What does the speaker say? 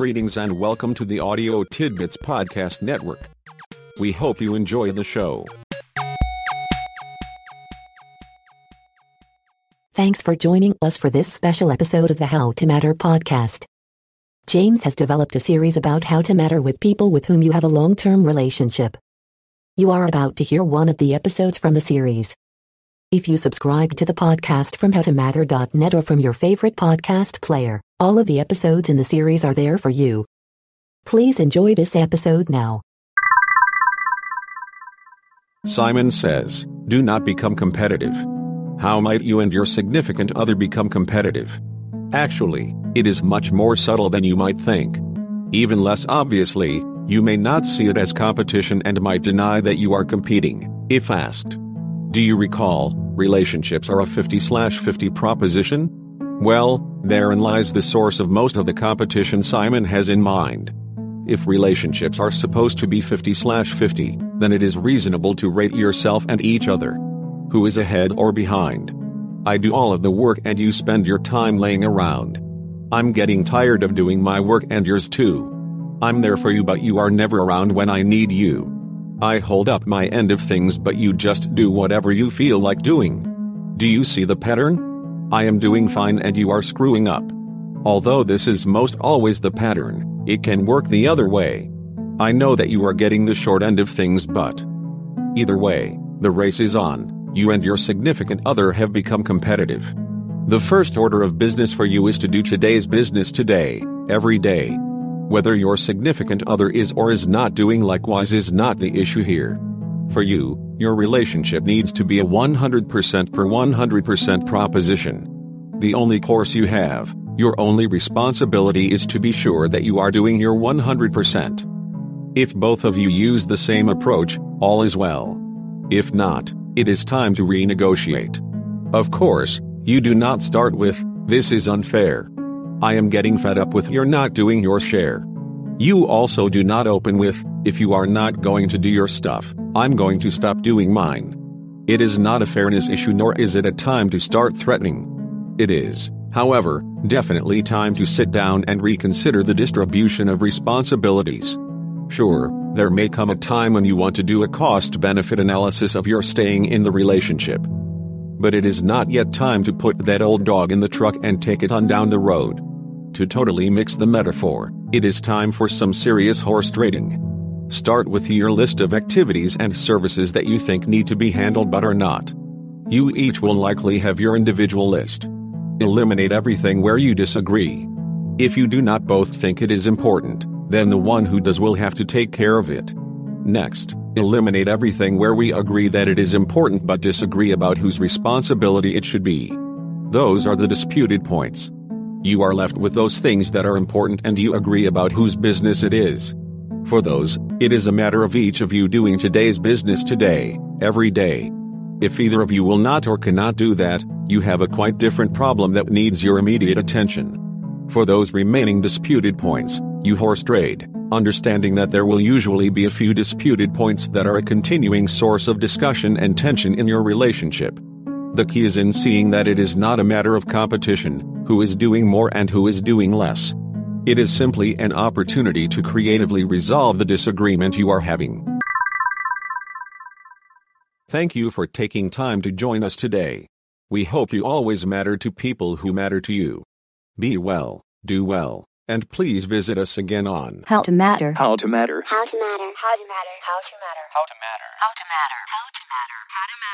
Greetings and welcome to the Audio Tidbits Podcast Network. We hope you enjoy the show. Thanks for joining us for this special episode of the How to Matter podcast. James has developed a series about how to matter with people with whom you have a long term relationship. You are about to hear one of the episodes from the series. If you subscribe to the podcast from howtomatter.net or from your favorite podcast player, all of the episodes in the series are there for you. Please enjoy this episode now. Simon says, Do not become competitive. How might you and your significant other become competitive? Actually, it is much more subtle than you might think. Even less obviously, you may not see it as competition and might deny that you are competing, if asked. Do you recall, relationships are a 50 50 proposition? Well, therein lies the source of most of the competition Simon has in mind. If relationships are supposed to be 50 50, then it is reasonable to rate yourself and each other. Who is ahead or behind? I do all of the work and you spend your time laying around. I'm getting tired of doing my work and yours too. I'm there for you, but you are never around when I need you. I hold up my end of things, but you just do whatever you feel like doing. Do you see the pattern? I am doing fine and you are screwing up. Although this is most always the pattern, it can work the other way. I know that you are getting the short end of things, but either way, the race is on. You and your significant other have become competitive. The first order of business for you is to do today's business today, every day. Whether your significant other is or is not doing likewise is not the issue here. For you, your relationship needs to be a 100% per 100% proposition. The only course you have, your only responsibility is to be sure that you are doing your 100%. If both of you use the same approach, all is well. If not, it is time to renegotiate. Of course, you do not start with, this is unfair. I am getting fed up with you're not doing your share. You also do not open with, if you are not going to do your stuff, I'm going to stop doing mine. It is not a fairness issue nor is it a time to start threatening. It is, however, definitely time to sit down and reconsider the distribution of responsibilities. Sure, there may come a time when you want to do a cost benefit analysis of your staying in the relationship. But it is not yet time to put that old dog in the truck and take it on down the road. To totally mix the metaphor, it is time for some serious horse trading. Start with your list of activities and services that you think need to be handled but are not. You each will likely have your individual list. Eliminate everything where you disagree. If you do not both think it is important, then the one who does will have to take care of it. Next, eliminate everything where we agree that it is important but disagree about whose responsibility it should be. Those are the disputed points. You are left with those things that are important and you agree about whose business it is. For those, it is a matter of each of you doing today's business today, every day. If either of you will not or cannot do that, you have a quite different problem that needs your immediate attention. For those remaining disputed points, you horse trade, understanding that there will usually be a few disputed points that are a continuing source of discussion and tension in your relationship. The key is in seeing that it is not a matter of competition, who is doing more and who is doing less. It is simply an opportunity to creatively resolve the disagreement you are having. Thank you for taking time to join us today. We hope you always matter to people who matter to you. Be well, do well, and please visit us again on How to Matter. How to matter. How to matter. How to matter. How to matter. How to matter. How to matter. How to matter. How to matter. How to matter.